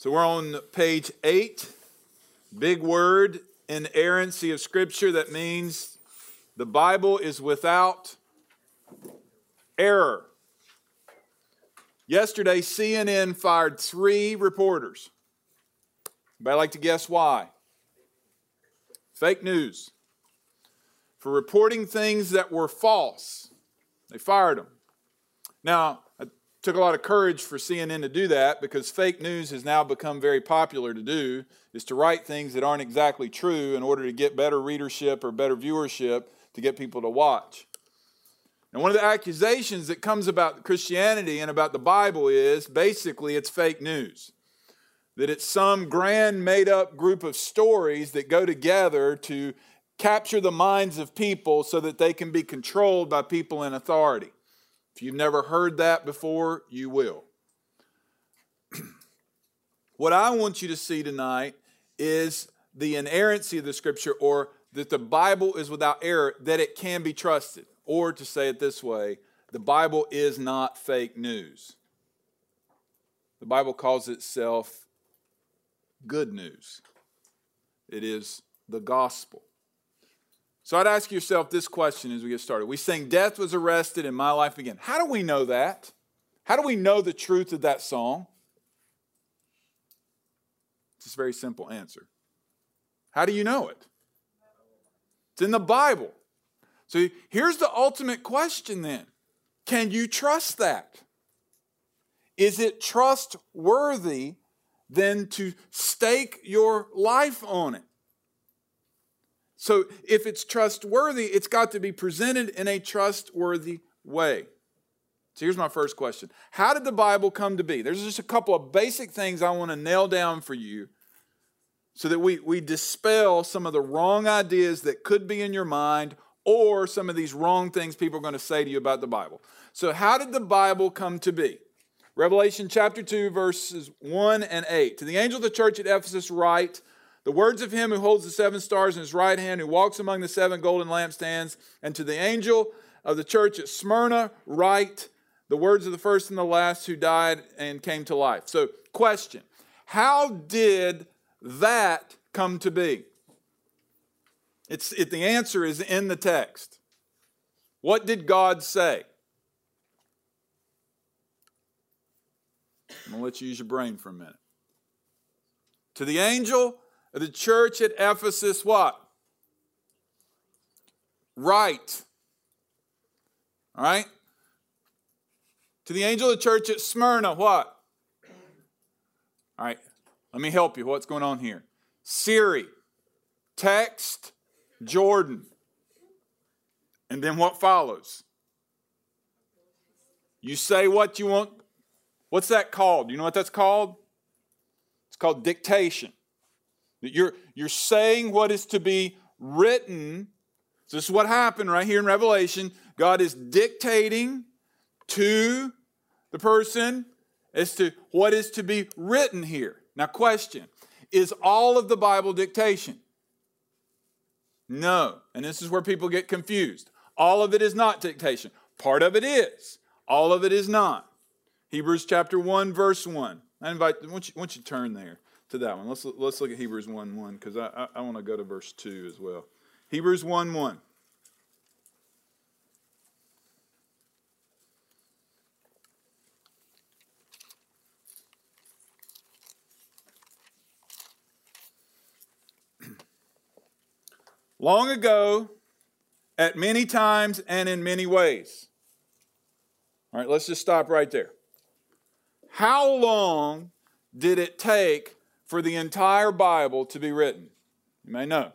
So we're on page eight. Big word, inerrancy of Scripture. That means the Bible is without error. Yesterday, CNN fired three reporters. Anybody like to guess why? Fake news. For reporting things that were false. They fired them. Now, took a lot of courage for CNN to do that because fake news has now become very popular to do, is to write things that aren't exactly true in order to get better readership or better viewership to get people to watch. And one of the accusations that comes about Christianity and about the Bible is basically it's fake news. That it's some grand made up group of stories that go together to capture the minds of people so that they can be controlled by people in authority. If you've never heard that before, you will. what I want you to see tonight is the inerrancy of the scripture or that the Bible is without error, that it can be trusted. Or to say it this way, the Bible is not fake news. The Bible calls itself good news, it is the gospel. So I'd ask yourself this question as we get started. We sing, Death was arrested and my life began. How do we know that? How do we know the truth of that song? It's a very simple answer. How do you know it? It's in the Bible. So here's the ultimate question then Can you trust that? Is it trustworthy then to stake your life on it? So if it's trustworthy, it's got to be presented in a trustworthy way. So here's my first question How did the Bible come to be? There's just a couple of basic things I want to nail down for you so that we, we dispel some of the wrong ideas that could be in your mind or some of these wrong things people are going to say to you about the Bible. So, how did the Bible come to be? Revelation chapter 2, verses 1 and 8. To the angel of the church at Ephesus, write the words of him who holds the seven stars in his right hand, who walks among the seven golden lampstands, and to the angel of the church at Smyrna, write the words of the first and the last who died and came to life. So, question How did that come to be? It's, it, the answer is in the text. What did God say? I'm going to let you use your brain for a minute. To the angel the church at Ephesus, what? Right. All right? To the angel of the church at Smyrna, what? All right, let me help you. What's going on here? Siri, text, Jordan. And then what follows? You say what you want. What's that called? You know what that's called? It's called dictation. You're, you're saying what is to be written. So this is what happened right here in Revelation. God is dictating to the person as to what is to be written here. Now, question Is all of the Bible dictation? No. And this is where people get confused. All of it is not dictation. Part of it is. All of it is not. Hebrews chapter 1, verse 1. I invite, I want you, I you turn there to that one. Let's, let's look at Hebrews 1 1 because I, I, I want to go to verse 2 as well. Hebrews 1 1. Long ago, at many times and in many ways. All right, let's just stop right there. How long did it take for the entire Bible to be written? You may know.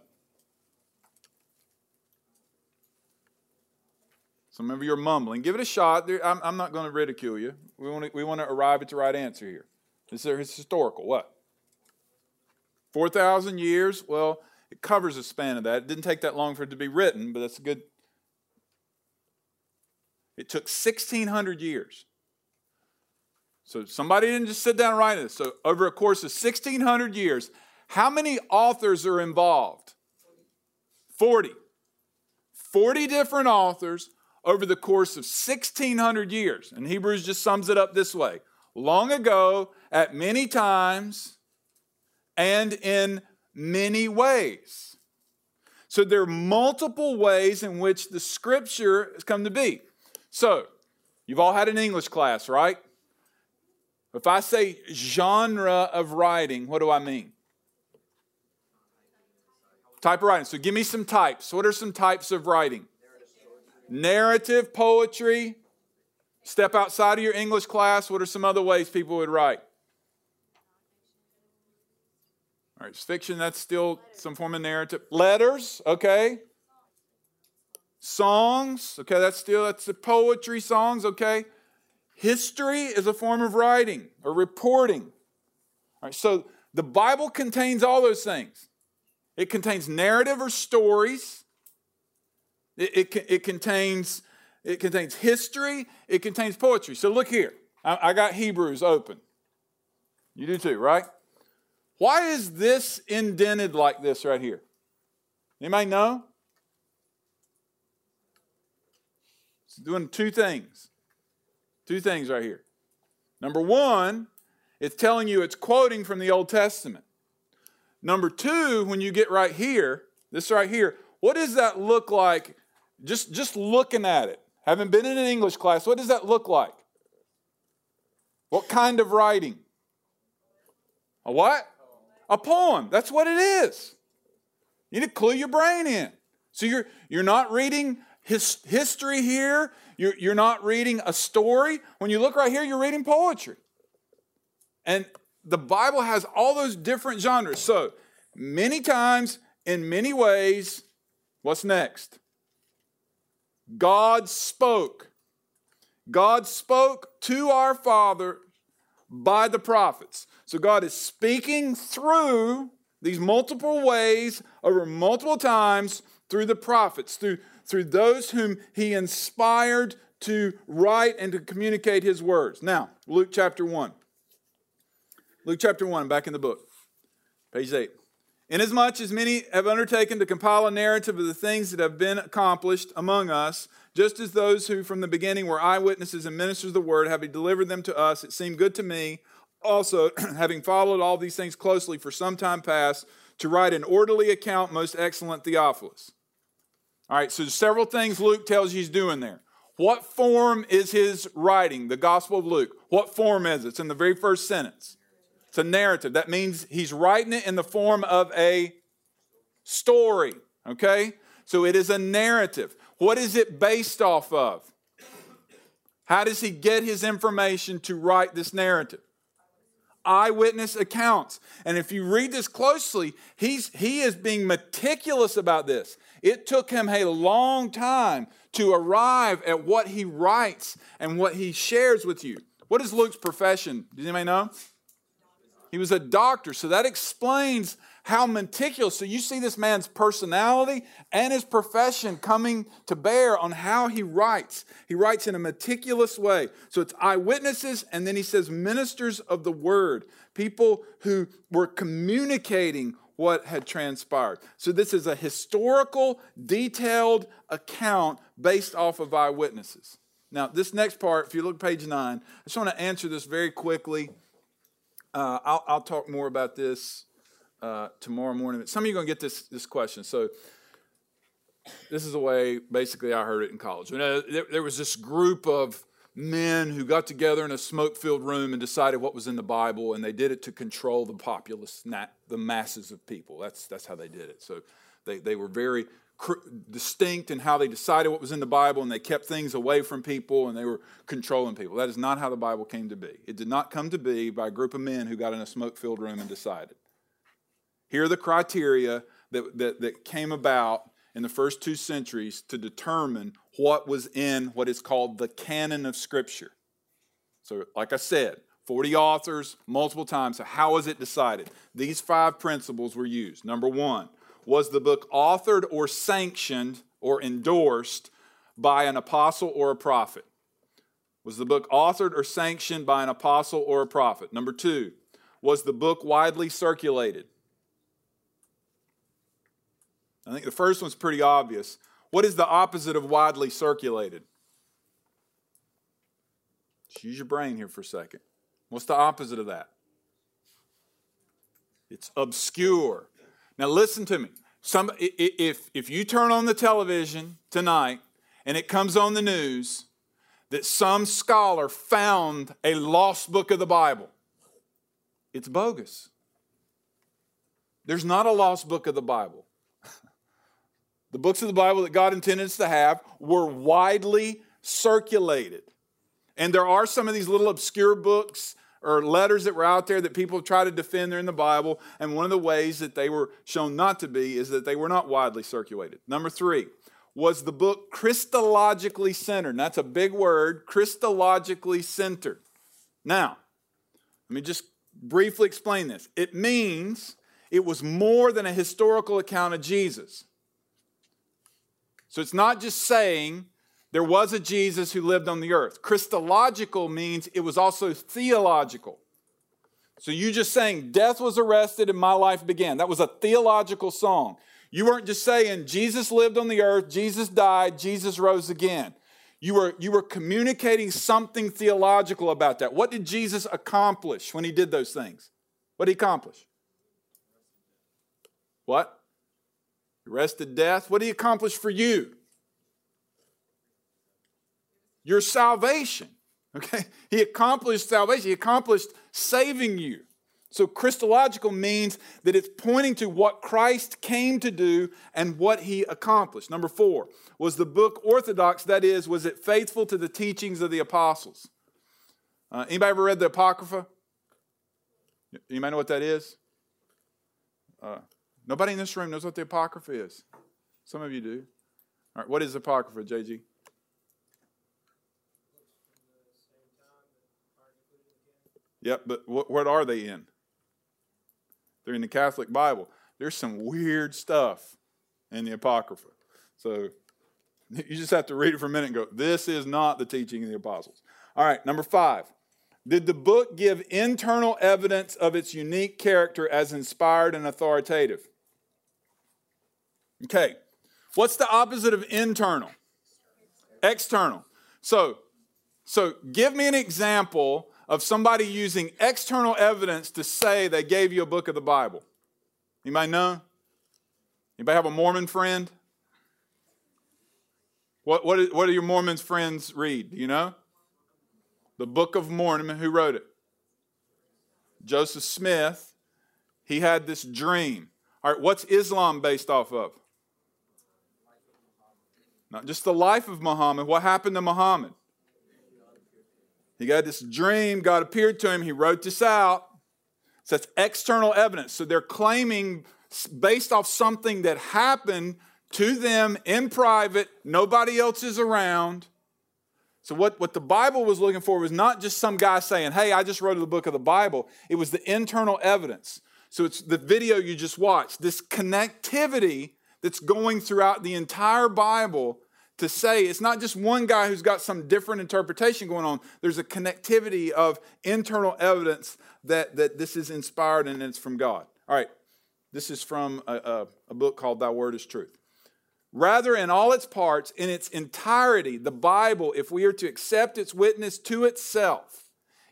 Some of you are mumbling. Give it a shot. I'm, not going to ridicule you. We want to, we want to arrive at the right answer here. This is historical. What? 4,000 years? Well, it covers a span of that. It didn't take that long for it to be written, but that's a good. It took 1,600 years. So somebody didn't just sit down and write this. So over a course of 1,600 years, how many authors are involved? 40. 40 different authors over the course of 1,600 years. And Hebrews just sums it up this way long ago, at many times, and in many ways. So there are multiple ways in which the scripture has come to be. So, you've all had an English class, right? If I say genre of writing, what do I mean? Type of writing. So give me some types. What are some types of writing? Narrative, poetry. Step outside of your English class. What are some other ways people would write? All right, it's fiction, that's still some form of narrative. Letters, okay. Songs, okay, that's still that's the poetry, songs, okay. History is a form of writing or reporting. All right, so the Bible contains all those things. It contains narrative or stories. It, it, it, contains, it contains history. It contains poetry. So look here. I, I got Hebrews open. You do too, right? Why is this indented like this right here? Anybody know? It's doing two things. Two things right here. Number one, it's telling you it's quoting from the Old Testament. Number two, when you get right here, this right here, what does that look like? Just, just looking at it. Haven't been in an English class. What does that look like? What kind of writing? A what? A poem. That's what it is. You need to clue your brain in. So you're, you're not reading his, history here. You're, you're not reading a story. When you look right here, you're reading poetry. And the Bible has all those different genres. So many times, in many ways, what's next? God spoke. God spoke to our Father by the prophets. So God is speaking through these multiple ways over multiple times through the prophets, through, through those whom he inspired to write and to communicate his words. Now, Luke chapter 1. Luke chapter 1, back in the book, page 8. Inasmuch as many have undertaken to compile a narrative of the things that have been accomplished among us, just as those who from the beginning were eyewitnesses and ministers of the word, having delivered them to us, it seemed good to me, also, having followed all these things closely for some time past, to write an orderly account, most excellent Theophilus. All right, so several things Luke tells you he's doing there. What form is his writing, the Gospel of Luke? What form is it? It's in the very first sentence. It's a narrative. That means he's writing it in the form of a story, okay? So it is a narrative. What is it based off of? How does he get his information to write this narrative? Eyewitness accounts. And if you read this closely, he's, he is being meticulous about this. It took him a long time to arrive at what he writes and what he shares with you. What is Luke's profession? Does anybody know? He was a doctor, so that explains how meticulous. So you see this man's personality and his profession coming to bear on how he writes. He writes in a meticulous way. So it's eyewitnesses, and then he says ministers of the word, people who were communicating what had transpired. So this is a historical, detailed account based off of eyewitnesses. Now, this next part, if you look page nine, I just want to answer this very quickly. Uh, I'll, I'll, talk more about this uh, tomorrow morning. But some of you are going to get this, this question. So, this is the way basically I heard it in college. You know, there, there was this group of men who got together in a smoke filled room and decided what was in the Bible, and they did it to control the populace, not the masses of people. That's, that's how they did it. So, they, they were very distinct in how they decided what was in the Bible and they kept things away from people and they were controlling people. That is not how the Bible came to be. It did not come to be by a group of men who got in a smoke filled room and decided. Here are the criteria that, that, that came about in the first two centuries to determine what was in what is called the canon of Scripture. So, like I said, 40 authors, multiple times. So, how was it decided? These five principles were used. Number one, was the book authored or sanctioned or endorsed by an apostle or a prophet? Was the book authored or sanctioned by an apostle or a prophet? Number two, was the book widely circulated? I think the first one's pretty obvious. What is the opposite of widely circulated? Just use your brain here for a second. What's the opposite of that? It's obscure. Now listen to me. Some, if, if you turn on the television tonight and it comes on the news that some scholar found a lost book of the Bible, it's bogus. There's not a lost book of the Bible. The books of the Bible that God intended us to have were widely circulated. And there are some of these little obscure books or letters that were out there that people try to defend they're in the Bible. And one of the ways that they were shown not to be is that they were not widely circulated. Number three, was the book Christologically centered? And that's a big word, Christologically centered. Now, let me just briefly explain this. It means it was more than a historical account of Jesus. So it's not just saying there was a Jesus who lived on the earth. Christological means it was also theological. So you just saying death was arrested and my life began. That was a theological song. You weren't just saying Jesus lived on the earth, Jesus died, Jesus rose again. You were, you were communicating something theological about that. What did Jesus accomplish when he did those things? What did he accomplish? What? Arrested death. What did he accomplish for you? Your salvation. Okay? He accomplished salvation. He accomplished saving you. So, Christological means that it's pointing to what Christ came to do and what he accomplished. Number four, was the book orthodox? That is, was it faithful to the teachings of the apostles? Uh, anybody ever read the Apocrypha? Anybody know what that is? Uh, nobody in this room knows what the Apocrypha is. Some of you do. All right, what is Apocrypha, JG? Yep, but what, what are they in? They're in the Catholic Bible. There's some weird stuff in the Apocrypha. So you just have to read it for a minute and go, this is not the teaching of the apostles. All right, number five. Did the book give internal evidence of its unique character as inspired and authoritative? Okay, what's the opposite of internal? External. So, so give me an example of somebody using external evidence to say they gave you a book of the Bible? Anybody know? Anybody have a Mormon friend? What, what, what do your Mormon friends read? Do you know? The Book of Mormon. Who wrote it? Joseph Smith. He had this dream. All right, what's Islam based off of? Not just the life of Muhammad. What happened to Muhammad? He got this dream, God appeared to him, he wrote this out. So that's external evidence. So they're claiming based off something that happened to them in private, nobody else is around. So, what, what the Bible was looking for was not just some guy saying, Hey, I just wrote the book of the Bible. It was the internal evidence. So, it's the video you just watched, this connectivity that's going throughout the entire Bible to say it's not just one guy who's got some different interpretation going on. There's a connectivity of internal evidence that, that this is inspired and it's from God. All right, this is from a, a, a book called Thy Word is Truth. Rather, in all its parts, in its entirety, the Bible, if we are to accept its witness to itself,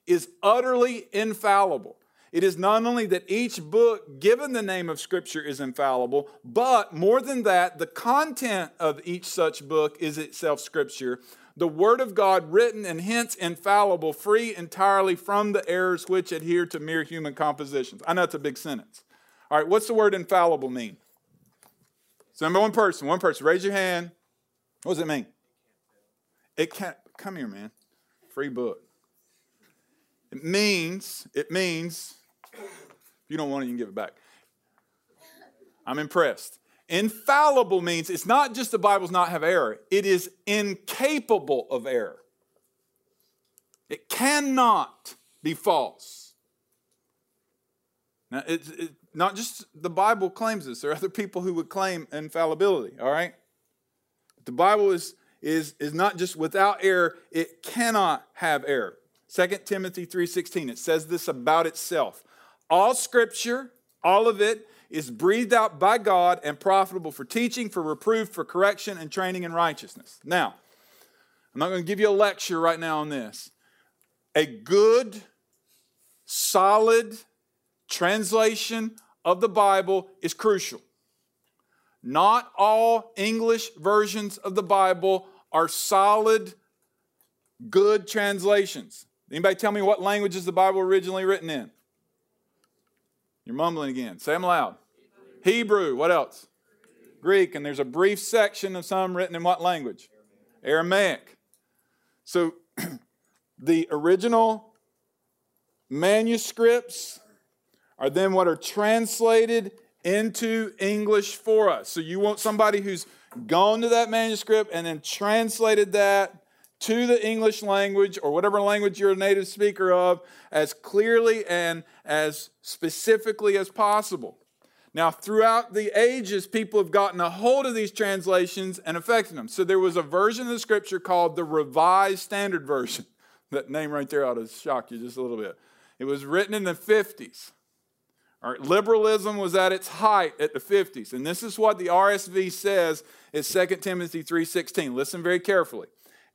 is utterly infallible. It is not only that each book given the name of Scripture is infallible, but more than that, the content of each such book is itself Scripture, the Word of God written and hence infallible, free entirely from the errors which adhere to mere human compositions. I know it's a big sentence. All right, what's the word infallible mean? So, number one person, one person, raise your hand. What does it mean? It can't, come here, man. Free book. It means, it means you don't want it, you can give it back. I'm impressed. Infallible means it's not just the Bible's not have error, it is incapable of error. It cannot be false. Now, it's it, not just the Bible claims this, there are other people who would claim infallibility, all right? The Bible is, is, is not just without error, it cannot have error. 2 Timothy 3:16 it says this about itself all scripture, all of it, is breathed out by God and profitable for teaching, for reproof, for correction, and training in righteousness. Now, I'm not going to give you a lecture right now on this. A good solid translation of the Bible is crucial. Not all English versions of the Bible are solid, good translations. Anybody tell me what language is the Bible originally written in? You're mumbling again. Say them loud. Hebrew. What else? Greek. And there's a brief section of some written in what language? Aramaic. So the original manuscripts are then what are translated into English for us. So you want somebody who's gone to that manuscript and then translated that to the English language or whatever language you're a native speaker of as clearly and as specifically as possible. Now, throughout the ages, people have gotten a hold of these translations and affected them. So there was a version of the scripture called the Revised Standard Version. That name right there ought to shock you just a little bit. It was written in the 50s. All right, liberalism was at its height at the 50s. And this is what the RSV says in 2 Timothy 3:16. Listen very carefully.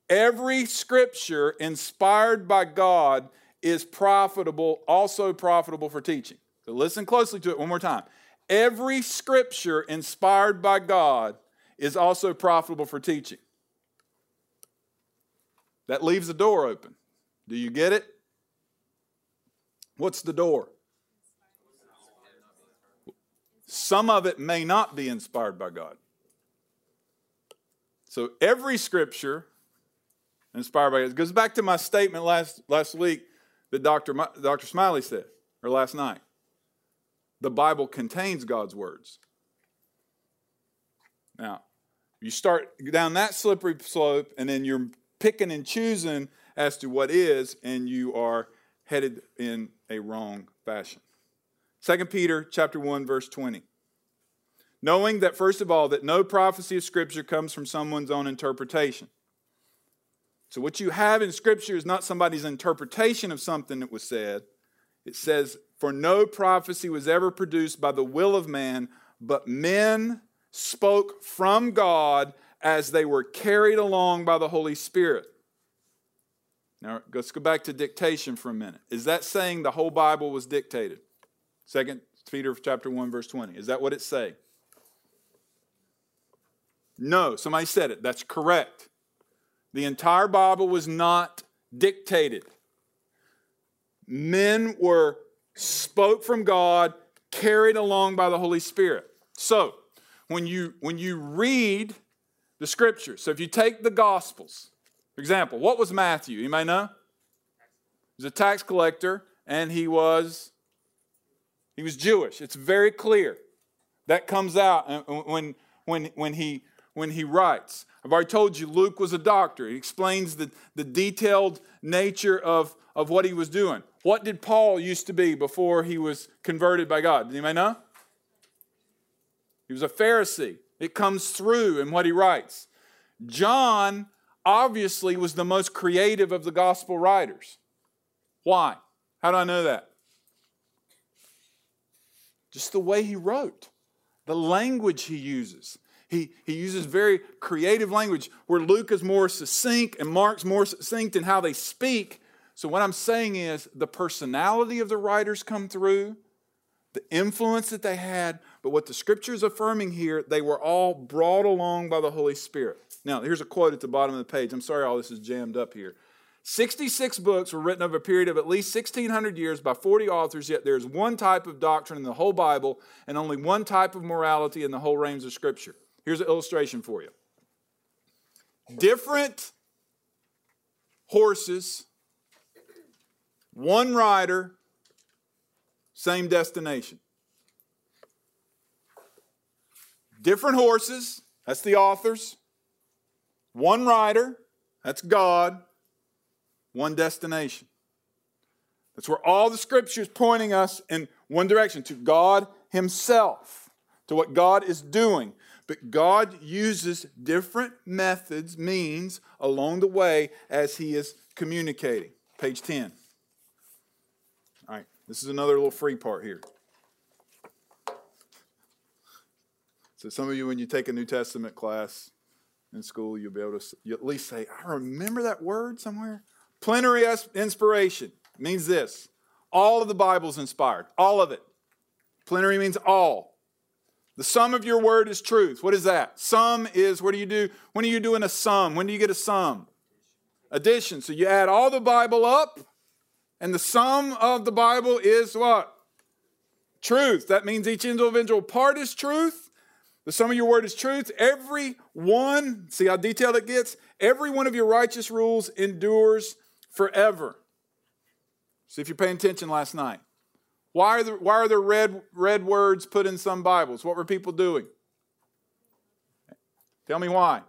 Every scripture inspired by God is profitable, also profitable for teaching. So listen closely to it one more time. Every scripture inspired by God is also profitable for teaching. That leaves the door open. Do you get it? What's the door? Some of it may not be inspired by God. So every scripture inspired by. It goes back to my statement last, last week that Dr. Dr. Smiley said, or last night. The Bible contains God's words. Now, you start down that slippery slope, and then you're picking and choosing as to what is, and you are headed in a wrong fashion. 2 Peter chapter 1 verse 20. Knowing that first of all that no prophecy of scripture comes from someone's own interpretation. So what you have in scripture is not somebody's interpretation of something that was said. It says for no prophecy was ever produced by the will of man, but men spoke from God as they were carried along by the Holy Spirit. Now, let's go back to dictation for a minute. Is that saying the whole Bible was dictated? Second Peter chapter 1, verse 20. Is that what it say? No, somebody said it. That's correct. The entire Bible was not dictated. Men were spoke from God, carried along by the Holy Spirit. So, when you when you read the scriptures, so if you take the gospels, for example, what was Matthew? You may know? He was a tax collector and he was he was Jewish. It's very clear. That comes out uh, uh, when when when he when he writes. I've already told you Luke was a doctor. He explains the, the detailed nature of, of what he was doing. What did Paul used to be before he was converted by God? Anybody know? He was a Pharisee. It comes through in what he writes. John obviously was the most creative of the gospel writers. Why? How do I know that? Just the way he wrote, the language he uses. He, he uses very creative language where Luke is more succinct and Mark's more succinct in how they speak. So, what I'm saying is the personality of the writers come through, the influence that they had, but what the scripture is affirming here, they were all brought along by the Holy Spirit. Now, here's a quote at the bottom of the page. I'm sorry all this is jammed up here. 66 books were written over a period of at least 1,600 years by 40 authors, yet there's one type of doctrine in the whole Bible and only one type of morality in the whole range of Scripture. Here's an illustration for you different horses, one rider, same destination. Different horses, that's the authors. One rider, that's God. One destination. That's where all the scripture is pointing us in one direction to God Himself, to what God is doing. But God uses different methods, means along the way as He is communicating. Page 10. All right, this is another little free part here. So, some of you, when you take a New Testament class in school, you'll be able to at least say, I remember that word somewhere. Plenary inspiration means this All of the Bible is inspired. All of it. Plenary means all. The sum of your word is truth. What is that? Sum is, what do you do? When are you doing a sum? When do you get a sum? Addition. So you add all the Bible up, and the sum of the Bible is what? Truth. That means each individual part is truth. The sum of your word is truth. Every one, see how detailed it gets? Every one of your righteous rules endures forever. See if you're paying attention last night. Why are, there, why are there red, red words put in some Bibles? What were people doing? Tell me why.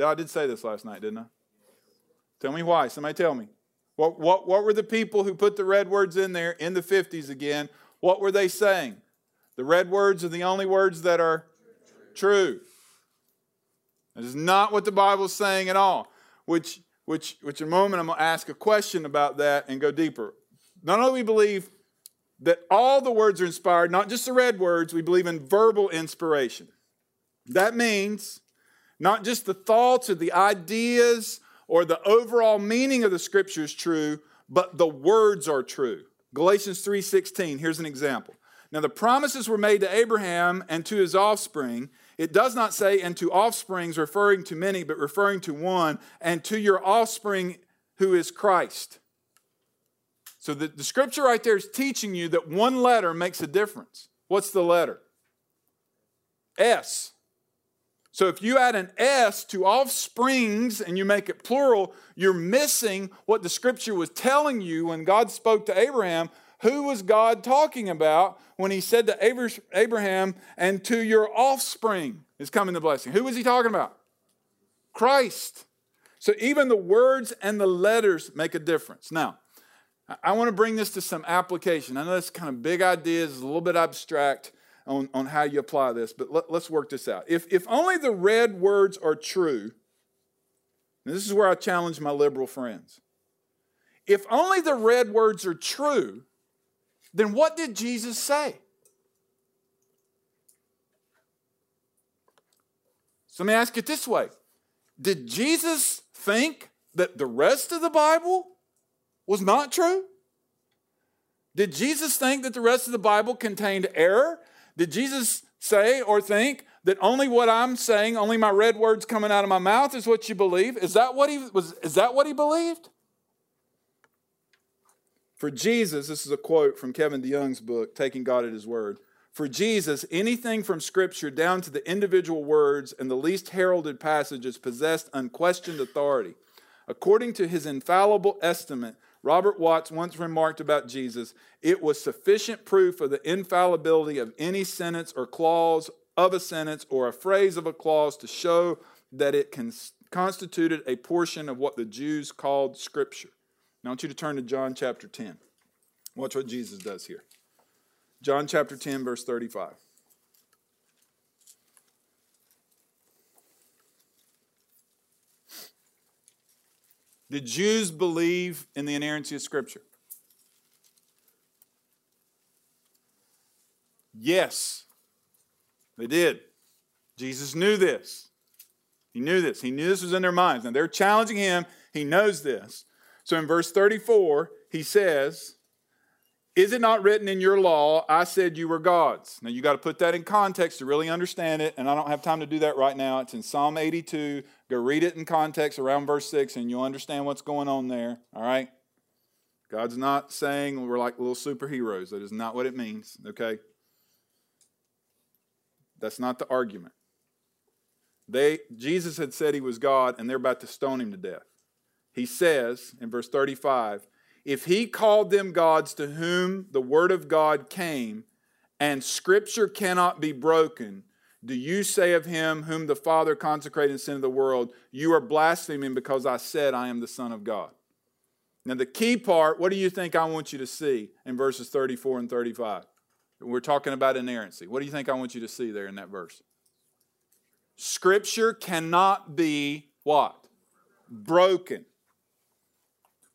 I did say this last night, didn't I? Tell me why. Somebody tell me. What, what, what were the people who put the red words in there in the 50s again? What were they saying? The red words are the only words that are true. That is not what the Bible is saying at all. Which, which, which in a moment I'm going to ask a question about that and go deeper. Not only do we believe that all the words are inspired, not just the red words, we believe in verbal inspiration. That means not just the thoughts or the ideas or the overall meaning of the scripture is true, but the words are true. Galatians 3:16, here's an example. Now the promises were made to Abraham and to his offspring. It does not say and to offsprings referring to many, but referring to one, and to your offspring who is Christ. So the, the scripture right there is teaching you that one letter makes a difference. What's the letter? S. So if you add an S to offsprings and you make it plural, you're missing what the scripture was telling you when God spoke to Abraham. Who was God talking about when he said to Abraham, and to your offspring is coming the blessing? Who was he talking about? Christ. So even the words and the letters make a difference. Now, I want to bring this to some application. I know it's kind of big ideas, a little bit abstract on, on how you apply this, but let, us work this out. If, if only the red words are true, this is where I challenge my liberal friends. If only the red words are true, then what did Jesus say? So let me ask it this way Did Jesus think that the rest of the Bible was not true? Did Jesus think that the rest of the Bible contained error? Did Jesus say or think that only what I'm saying, only my red words coming out of my mouth is what you believe? Is that what he was is that what he believed? For Jesus, this is a quote from Kevin DeYoung's book, Taking God at His Word. For Jesus, anything from Scripture down to the individual words and the least heralded passages possessed unquestioned authority. According to his infallible estimate, Robert Watts once remarked about Jesus it was sufficient proof of the infallibility of any sentence or clause of a sentence or a phrase of a clause to show that it constituted a portion of what the Jews called Scripture. Now I want you to turn to John chapter 10. Watch what Jesus does here. John chapter 10, verse 35. Did Jews believe in the inerrancy of Scripture? Yes, they did. Jesus knew this. He knew this. He knew this was in their minds. Now they're challenging him. He knows this. So in verse 34, he says, is it not written in your law, I said you were gods? Now you got to put that in context to really understand it, and I don't have time to do that right now. It's in Psalm 82. Go read it in context around verse 6, and you'll understand what's going on there. All right? God's not saying we're like little superheroes. That is not what it means, okay? That's not the argument. They Jesus had said he was God, and they're about to stone him to death. He says in verse 35, if he called them gods to whom the word of God came, and scripture cannot be broken, do you say of him whom the Father consecrated and sent of the world, you are blaspheming because I said I am the Son of God? Now, the key part, what do you think I want you to see in verses 34 and 35? We're talking about inerrancy. What do you think I want you to see there in that verse? Scripture cannot be what? Broken.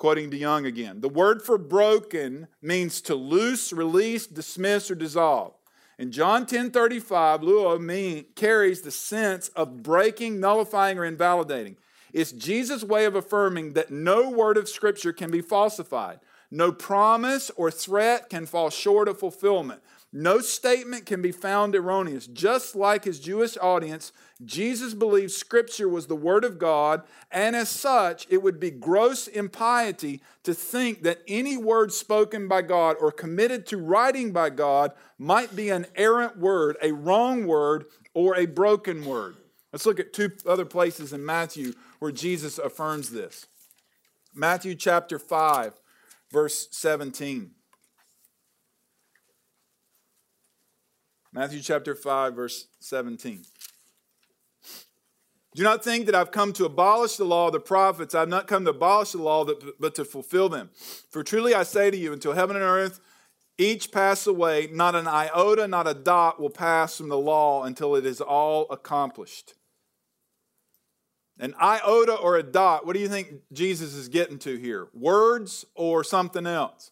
Quoting DeYoung again. The word for broken means to loose, release, dismiss, or dissolve. In John 10 35, luo mean, carries the sense of breaking, nullifying, or invalidating. It's Jesus' way of affirming that no word of Scripture can be falsified. No promise or threat can fall short of fulfillment. No statement can be found erroneous. Just like his Jewish audience, Jesus believed Scripture was the Word of God, and as such, it would be gross impiety to think that any word spoken by God or committed to writing by God might be an errant word, a wrong word, or a broken word. Let's look at two other places in Matthew where Jesus affirms this. Matthew chapter 5, verse 17. Matthew chapter 5, verse 17. Do not think that I've come to abolish the law of the prophets. I've not come to abolish the law, but to fulfill them. For truly I say to you, until heaven and earth each pass away, not an iota, not a dot will pass from the law until it is all accomplished. An iota or a dot, what do you think Jesus is getting to here? Words or something else?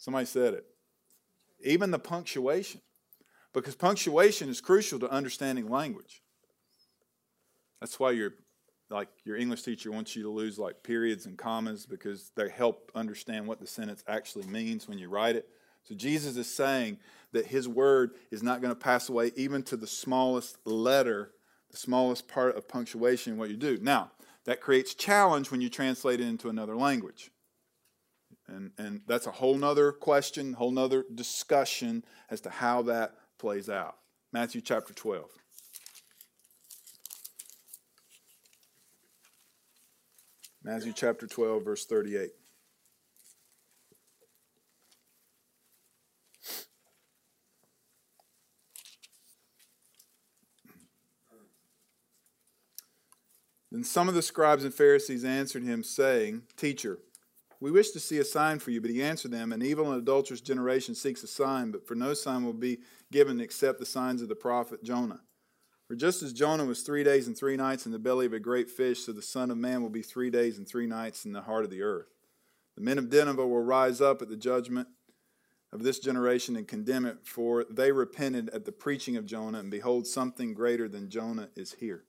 Somebody said it. Even the punctuation, because punctuation is crucial to understanding language. That's why your like your English teacher wants you to lose like periods and commas because they help understand what the sentence actually means when you write it. So Jesus is saying that his word is not going to pass away even to the smallest letter, the smallest part of punctuation what you do. Now, that creates challenge when you translate it into another language. And, and that's a whole nother question, whole nother discussion as to how that plays out. Matthew chapter 12. Matthew chapter 12, verse 38. Then some of the scribes and Pharisees answered him, saying, Teacher, we wish to see a sign for you. But he answered them, An evil and adulterous generation seeks a sign, but for no sign will be given except the signs of the prophet Jonah. For just as Jonah was three days and three nights in the belly of a great fish, so the Son of Man will be three days and three nights in the heart of the earth. The men of Nineveh will rise up at the judgment of this generation and condemn it, for they repented at the preaching of Jonah, and behold, something greater than Jonah is here.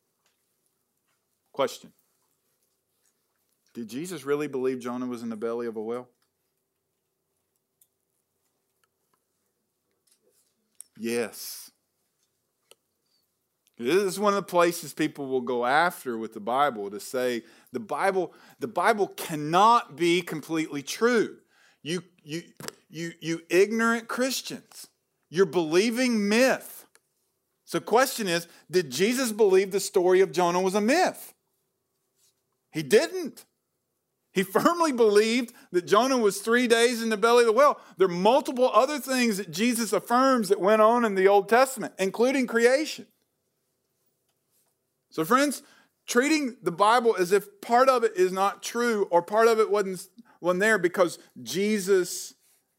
Question did Jesus really believe Jonah was in the belly of a whale? Yes. This is one of the places people will go after with the Bible to say the Bible, the Bible cannot be completely true. You, you, you, you ignorant Christians, you're believing myth. So, question is, did Jesus believe the story of Jonah was a myth? He didn't. He firmly believed that Jonah was three days in the belly of the whale. There are multiple other things that Jesus affirms that went on in the Old Testament, including creation. So, friends, treating the Bible as if part of it is not true or part of it wasn't, wasn't there because Jesus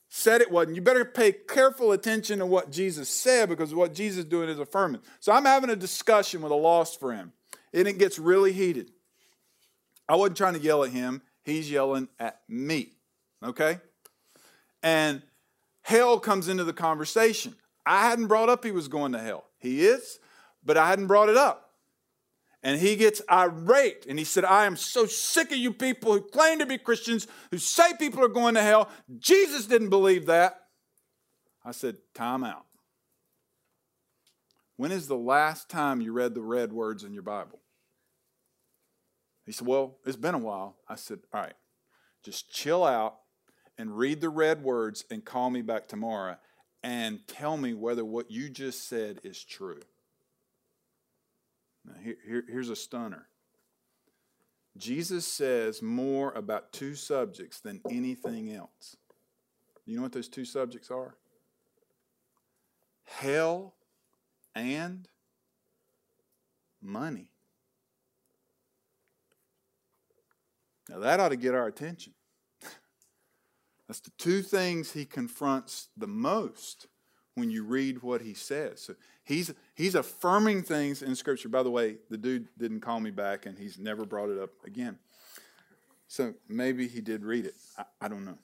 said it wasn't, you better pay careful attention to what Jesus said because what Jesus is doing is affirming. So, I'm having a discussion with a lost friend, and it gets really heated. I wasn't trying to yell at him. He's yelling at me. Okay? And hell comes into the conversation. I hadn't brought up he was going to hell. He is, but I hadn't brought it up. And he gets irate and he said, I am so sick of you people who claim to be Christians, who say people are going to hell. Jesus didn't believe that. I said, Time out. When is the last time you read the red words in your Bible? He said, Well, it's been a while. I said, All right, just chill out and read the red words and call me back tomorrow and tell me whether what you just said is true. Now, here, here, here's a stunner. Jesus says more about two subjects than anything else. You know what those two subjects are? Hell and money. Now, that ought to get our attention. That's the two things he confronts the most when you read what he says. So he's, he's affirming things in Scripture. By the way, the dude didn't call me back and he's never brought it up again. So maybe he did read it. I, I don't know.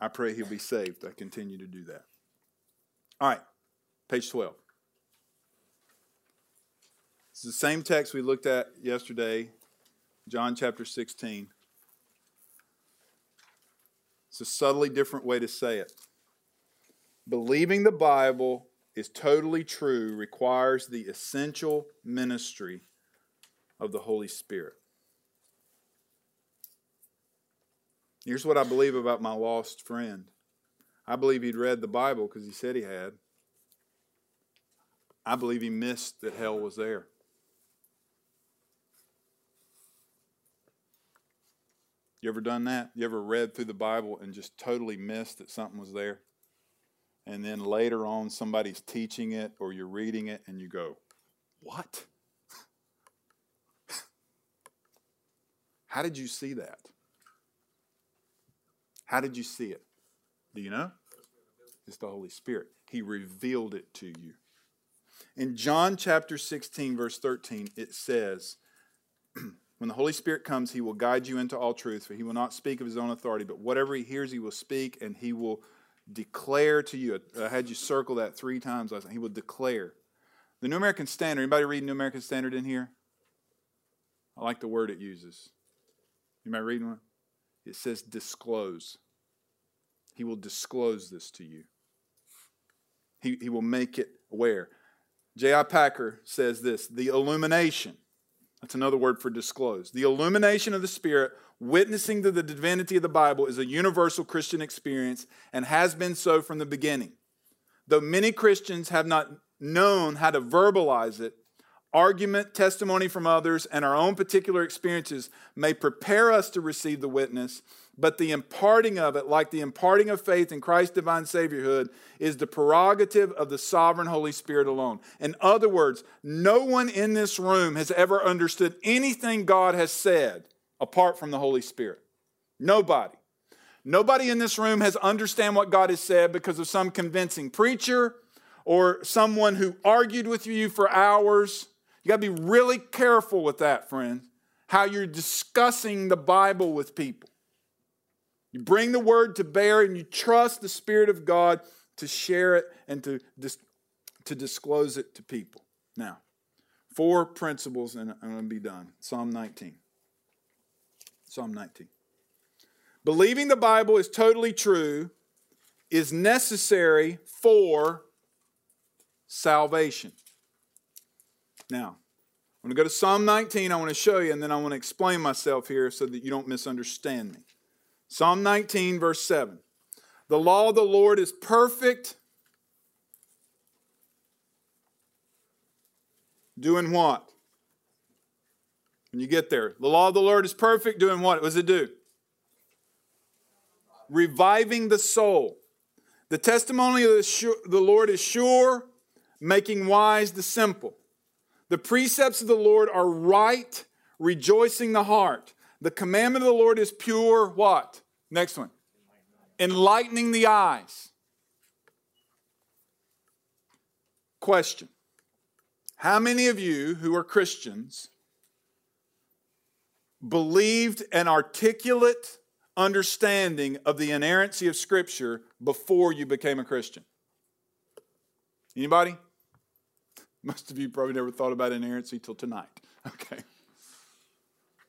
I pray he'll be saved. I continue to do that. All right, page 12. It's the same text we looked at yesterday John chapter 16. It's a subtly different way to say it. Believing the Bible is totally true requires the essential ministry of the Holy Spirit. Here's what I believe about my lost friend I believe he'd read the Bible because he said he had. I believe he missed that hell was there. You ever done that? You ever read through the Bible and just totally missed that something was there? And then later on, somebody's teaching it or you're reading it and you go, What? How did you see that? How did you see it? Do you know? It's the Holy Spirit. He revealed it to you. In John chapter 16, verse 13, it says, When the Holy Spirit comes, he will guide you into all truth, for he will not speak of his own authority, but whatever he hears, he will speak, and he will declare to you. I had you circle that three times last night. He will declare. The New American Standard, anybody read New American Standard in here? I like the word it uses. You might read one? It says disclose. He will disclose this to you. He, he will make it aware. J.I. Packer says this the illumination, that's another word for disclose. The illumination of the Spirit, witnessing to the divinity of the Bible, is a universal Christian experience and has been so from the beginning. Though many Christians have not known how to verbalize it, argument, testimony from others, and our own particular experiences may prepare us to receive the witness but the imparting of it, like the imparting of faith in Christ's divine Saviorhood, is the prerogative of the sovereign Holy Spirit alone. In other words, no one in this room has ever understood anything God has said apart from the Holy Spirit. Nobody. Nobody in this room has understand what God has said because of some convincing preacher or someone who argued with you for hours. You got to be really careful with that, friends, how you're discussing the Bible with people. You bring the word to bear and you trust the Spirit of God to share it and to, dis- to disclose it to people. Now, four principles, and I'm going to be done. Psalm 19. Psalm 19. Believing the Bible is totally true is necessary for salvation. Now, I'm going to go to Psalm 19. I want to show you, and then I want to explain myself here so that you don't misunderstand me. Psalm 19, verse 7. The law of the Lord is perfect. Doing what? When you get there, the law of the Lord is perfect. Doing what? What does it do? Reviving the soul. The testimony of the, the Lord is sure, making wise the simple. The precepts of the Lord are right, rejoicing the heart. The commandment of the Lord is pure, what? Next one. Enlightening the eyes. Question How many of you who are Christians believed an articulate understanding of the inerrancy of Scripture before you became a Christian? Anybody? Most of you probably never thought about inerrancy till tonight. Okay.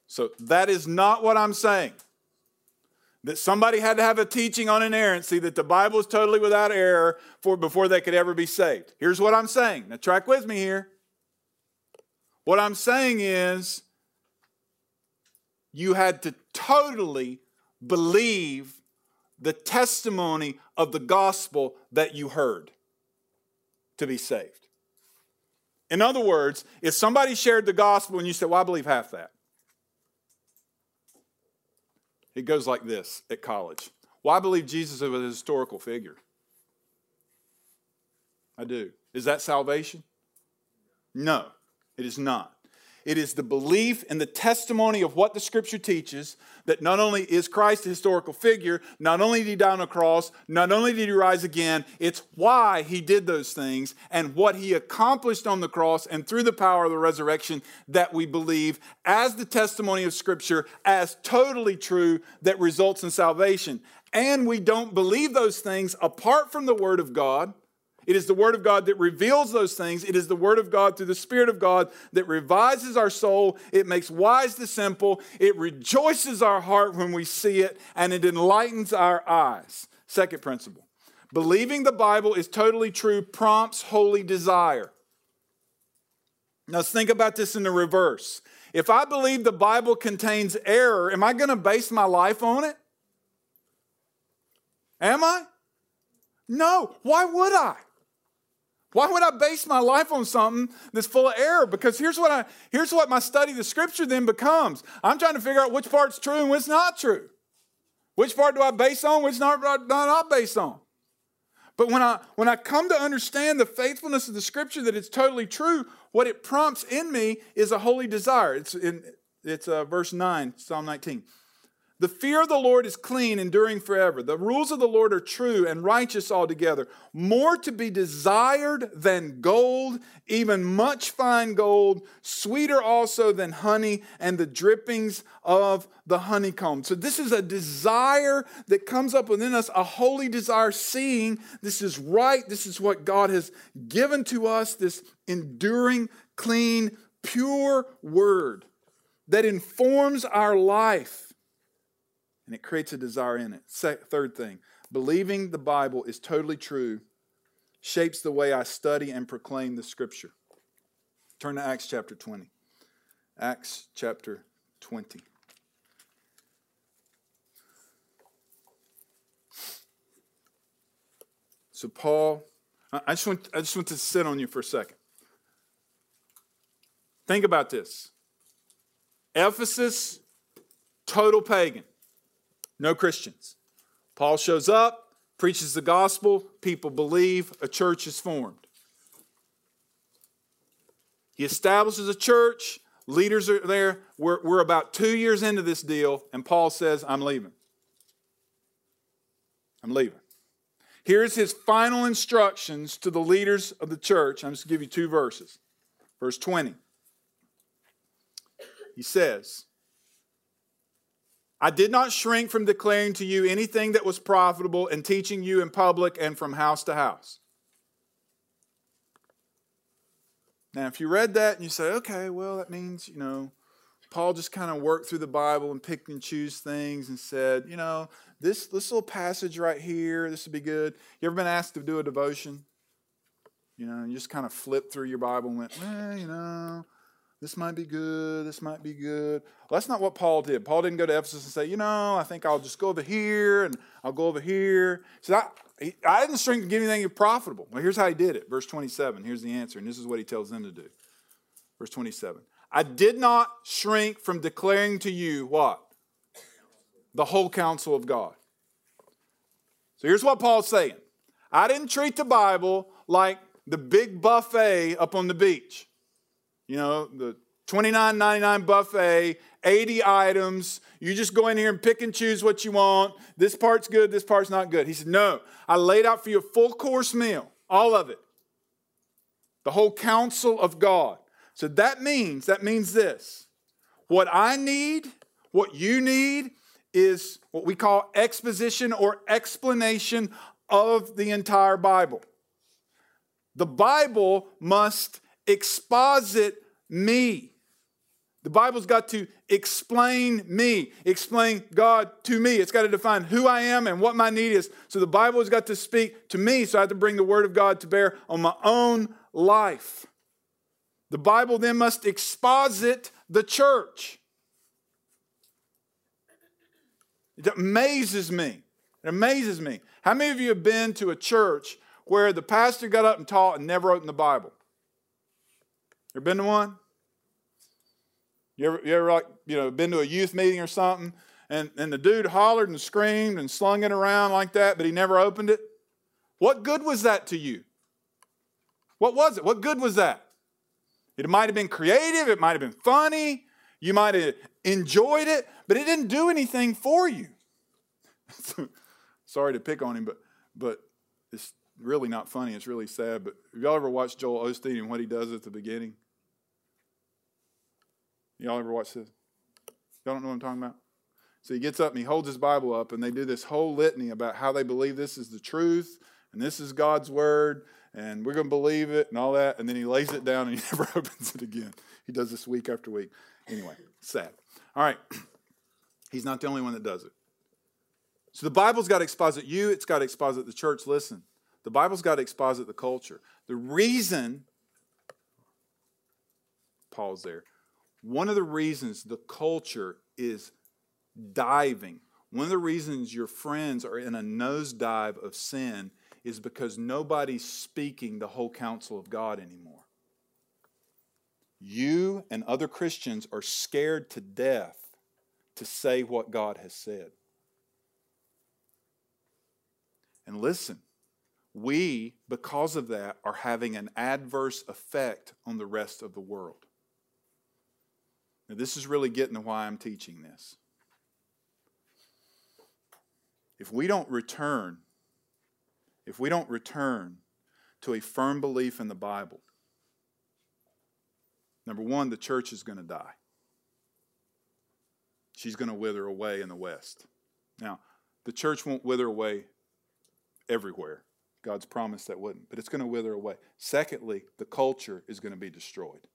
So that is not what I'm saying that somebody had to have a teaching on inerrancy that the Bible is totally without error for before they could ever be saved. Here's what I'm saying. Now track with me here. What I'm saying is you had to totally believe the testimony of the gospel that you heard to be saved. In other words, if somebody shared the gospel and you said, Well, I believe half that. It goes like this at college. Well, I believe Jesus is a historical figure. I do. Is that salvation? No, it is not. It is the belief and the testimony of what the scripture teaches that not only is Christ a historical figure, not only did he die on a cross, not only did he rise again, it's why he did those things and what he accomplished on the cross and through the power of the resurrection that we believe as the testimony of scripture as totally true that results in salvation. And we don't believe those things apart from the word of God It is the Word of God that reveals those things. It is the Word of God through the Spirit of God that revises our soul. It makes wise the simple. It rejoices our heart when we see it, and it enlightens our eyes. Second principle believing the Bible is totally true prompts holy desire. Now, let's think about this in the reverse. If I believe the Bible contains error, am I going to base my life on it? Am I? No. Why would I? Why would I base my life on something that's full of error? Because here's what I here's what my study of the scripture then becomes. I'm trying to figure out which part's true and which not true. Which part do I base on, which not not, not based on. But when I when I come to understand the faithfulness of the scripture that it's totally true, what it prompts in me is a holy desire. It's in it's uh, verse 9, Psalm 19. The fear of the Lord is clean, enduring forever. The rules of the Lord are true and righteous altogether, more to be desired than gold, even much fine gold, sweeter also than honey and the drippings of the honeycomb. So, this is a desire that comes up within us, a holy desire, seeing this is right, this is what God has given to us, this enduring, clean, pure word that informs our life and it creates a desire in it. Third thing, believing the Bible is totally true shapes the way I study and proclaim the scripture. Turn to Acts chapter 20. Acts chapter 20. So, Paul, I just, want, I just want to sit on you for a second. Think about this Ephesus, total pagan no Christians. Paul shows up, preaches the gospel, people believe, a church is formed. He establishes a church, leaders are there. We're, we're about two years into this deal, and Paul says, I'm leaving. I'm leaving. Here's his final instructions to the leaders of the church. I'm just going to give you two verses. Verse 20. He says, I did not shrink from declaring to you anything that was profitable and teaching you in public and from house to house. Now, if you read that and you say, okay, well, that means, you know, Paul just kind of worked through the Bible and picked and choose things and said, you know, this, this little passage right here, this would be good. You ever been asked to do a devotion? You know, you just kind of flipped through your Bible and went, well, you know, this might be good, this might be good. Well, that's not what Paul did. Paul didn't go to Ephesus and say, you know, I think I'll just go over here and I'll go over here. So I, he, I didn't string to give anything profitable. Well, here's how he did it. Verse 27. Here's the answer, and this is what he tells them to do. Verse 27. I did not shrink from declaring to you what? The whole counsel of God. So here's what Paul's saying I didn't treat the Bible like the big buffet up on the beach. You know, the $29.99 buffet, 80 items. You just go in here and pick and choose what you want. This part's good, this part's not good. He said, No, I laid out for you a full course meal, all of it. The whole counsel of God. So that means, that means this. What I need, what you need, is what we call exposition or explanation of the entire Bible. The Bible must exposit me. The Bible's got to explain me, explain God to me. It's got to define who I am and what my need is. So the Bible has got to speak to me, so I have to bring the Word of God to bear on my own life. The Bible then must exposit the church. It amazes me. It amazes me. How many of you have been to a church where the pastor got up and taught and never opened the Bible? Ever been to one? You ever, you ever like, you know, been to a youth meeting or something, and, and the dude hollered and screamed and slung it around like that, but he never opened it? What good was that to you? What was it? What good was that? It might have been creative, it might have been funny, you might have enjoyed it, but it didn't do anything for you. Sorry to pick on him, but but it's really not funny. It's really sad. But have y'all ever watched Joel Osteen and what he does at the beginning? Y'all ever watch this? Y'all don't know what I'm talking about? So he gets up and he holds his Bible up, and they do this whole litany about how they believe this is the truth and this is God's word, and we're going to believe it and all that. And then he lays it down and he never opens it again. He does this week after week. Anyway, sad. All right. He's not the only one that does it. So the Bible's got to exposit you, it's got to exposit the church. Listen, the Bible's got to exposit the culture. The reason, pause there, one of the reasons the culture is diving, one of the reasons your friends are in a nosedive of sin is because nobody's speaking the whole counsel of God anymore. You and other Christians are scared to death to say what God has said. And listen, we, because of that, are having an adverse effect on the rest of the world. Now, this is really getting to why I'm teaching this. If we don't return, if we don't return to a firm belief in the Bible, number one, the church is going to die. She's going to wither away in the West. Now, the church won't wither away everywhere. God's promised that wouldn't, but it's going to wither away. Secondly, the culture is going to be destroyed.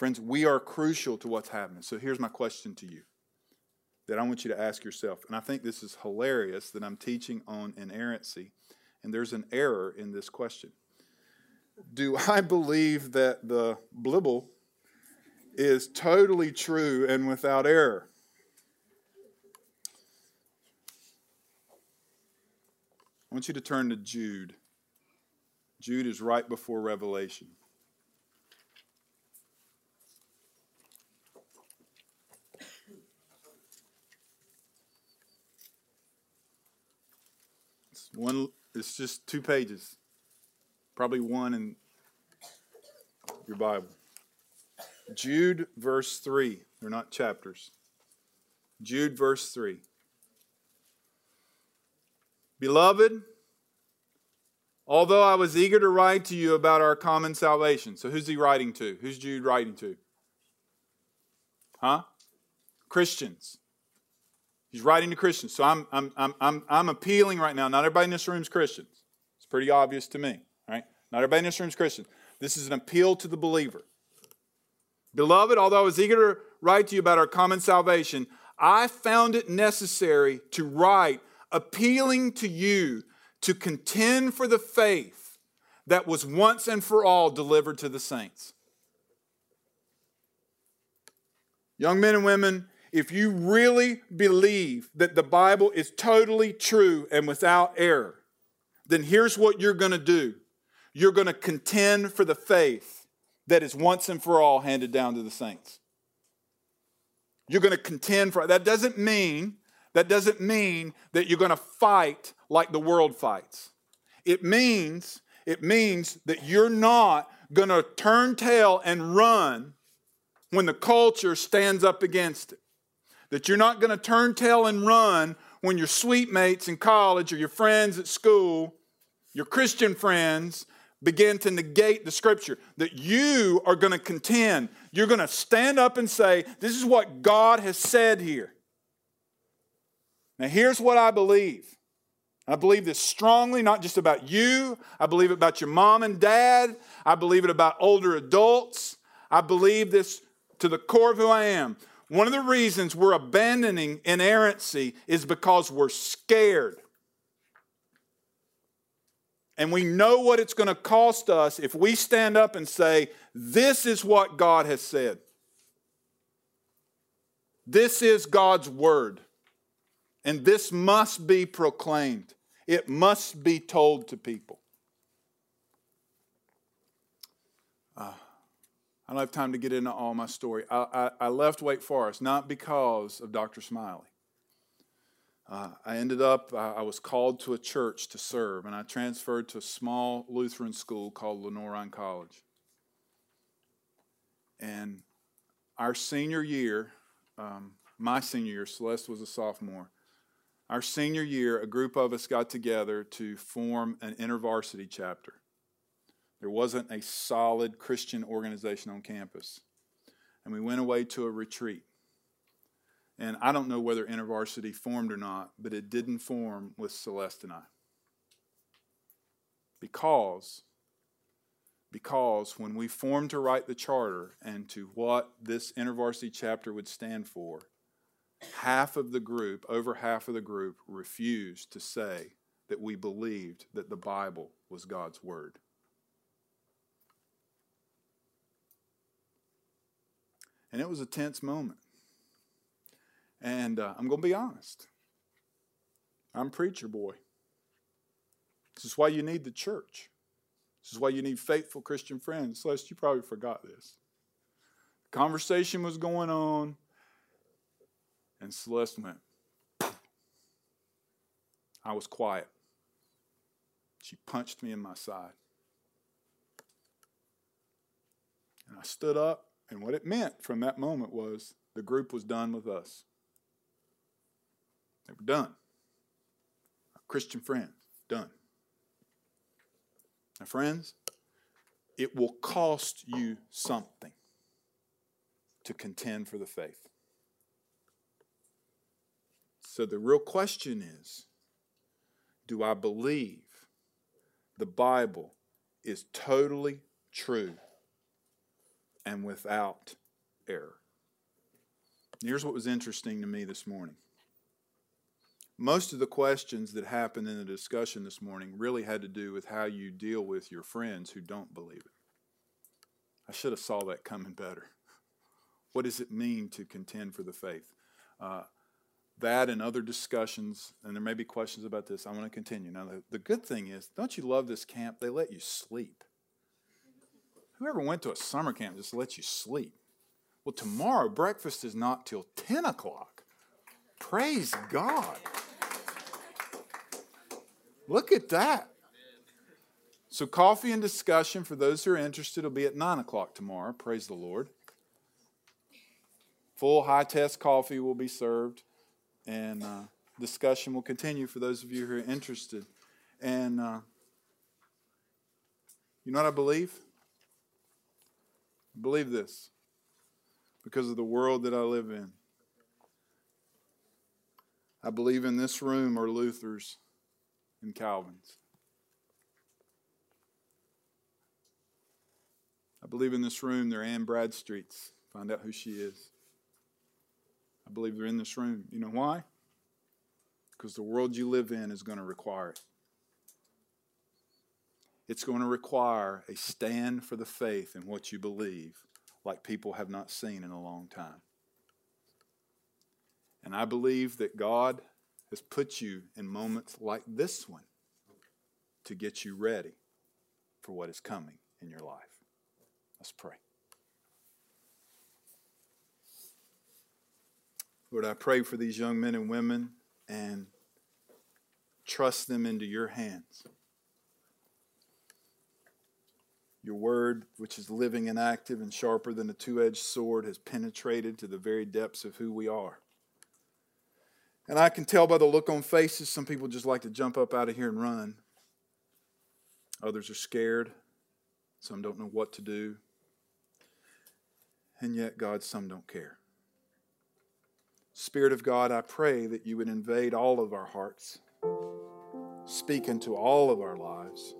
Friends, we are crucial to what's happening. So here's my question to you that I want you to ask yourself. And I think this is hilarious that I'm teaching on inerrancy, and there's an error in this question. Do I believe that the blibble is totally true and without error? I want you to turn to Jude. Jude is right before Revelation. One it's just two pages. Probably one in your Bible. Jude verse 3. They're not chapters. Jude verse 3. Beloved, although I was eager to write to you about our common salvation. So who's he writing to? Who's Jude writing to? Huh? Christians. He's writing to Christians. So I'm, I'm, I'm, I'm, I'm appealing right now. Not everybody in this room is Christians. It's pretty obvious to me. Right? Not everybody in this room is Christian. This is an appeal to the believer. Beloved, although I was eager to write to you about our common salvation, I found it necessary to write appealing to you to contend for the faith that was once and for all delivered to the saints. Young men and women, if you really believe that the Bible is totally true and without error, then here's what you're going to do you're going to contend for the faith that is once and for all handed down to the saints. You're going to contend for that doesn't mean that doesn't mean that you're going to fight like the world fights. It means it means that you're not going to turn tail and run when the culture stands up against it. That you're not going to turn tail and run when your suite mates in college or your friends at school, your Christian friends, begin to negate the scripture. That you are going to contend. You're going to stand up and say, This is what God has said here. Now, here's what I believe. I believe this strongly, not just about you. I believe it about your mom and dad. I believe it about older adults. I believe this to the core of who I am. One of the reasons we're abandoning inerrancy is because we're scared. And we know what it's going to cost us if we stand up and say, This is what God has said. This is God's word. And this must be proclaimed, it must be told to people. I don't have time to get into all my story. I, I, I left Wake Forest not because of Dr. Smiley. Uh, I ended up, uh, I was called to a church to serve, and I transferred to a small Lutheran school called Lenoir-Rhyne College. And our senior year, um, my senior year, Celeste was a sophomore, our senior year, a group of us got together to form an intervarsity chapter. There wasn't a solid Christian organization on campus. And we went away to a retreat. And I don't know whether InterVarsity formed or not, but it didn't form with Celeste and I. Because because when we formed to write the charter and to what this intervarsity chapter would stand for, half of the group, over half of the group, refused to say that we believed that the Bible was God's Word. And it was a tense moment. And uh, I'm going to be honest. I'm preacher boy. This is why you need the church. This is why you need faithful Christian friends. Celeste, you probably forgot this. conversation was going on, and Celeste went. I was quiet. She punched me in my side. And I stood up, and what it meant from that moment was the group was done with us. They were done. Our Christian friends, done. Now, friends, it will cost you something to contend for the faith. So the real question is do I believe the Bible is totally true and without error? Here's what was interesting to me this morning. Most of the questions that happened in the discussion this morning really had to do with how you deal with your friends who don't believe it. I should have saw that coming better. What does it mean to contend for the faith? Uh, that and other discussions, and there may be questions about this. I want to continue. Now, the, the good thing is, don't you love this camp? They let you sleep. Whoever went to a summer camp just lets you sleep. Well, tomorrow breakfast is not till 10 o'clock. Praise God. Look at that. So, coffee and discussion for those who are interested will be at 9 o'clock tomorrow. Praise the Lord. Full high test coffee will be served, and uh, discussion will continue for those of you who are interested. And uh, you know what I believe? Believe this because of the world that I live in. I believe in this room are Luther's and Calvin's. I believe in this room there are Anne Bradstreets. Find out who she is. I believe they're in this room. You know why? Because the world you live in is going to require it. It's going to require a stand for the faith in what you believe, like people have not seen in a long time. And I believe that God has put you in moments like this one to get you ready for what is coming in your life. Let's pray. Lord, I pray for these young men and women and trust them into your hands. Your word, which is living and active and sharper than a two edged sword, has penetrated to the very depths of who we are. And I can tell by the look on faces, some people just like to jump up out of here and run. Others are scared. Some don't know what to do. And yet, God, some don't care. Spirit of God, I pray that you would invade all of our hearts, speak into all of our lives,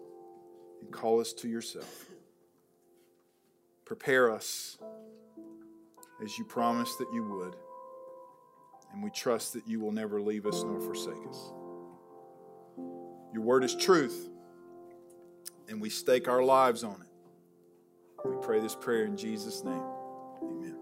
and call us to yourself. Prepare us as you promised that you would and we trust that you will never leave us nor forsake us. Your word is truth, and we stake our lives on it. We pray this prayer in Jesus' name. Amen.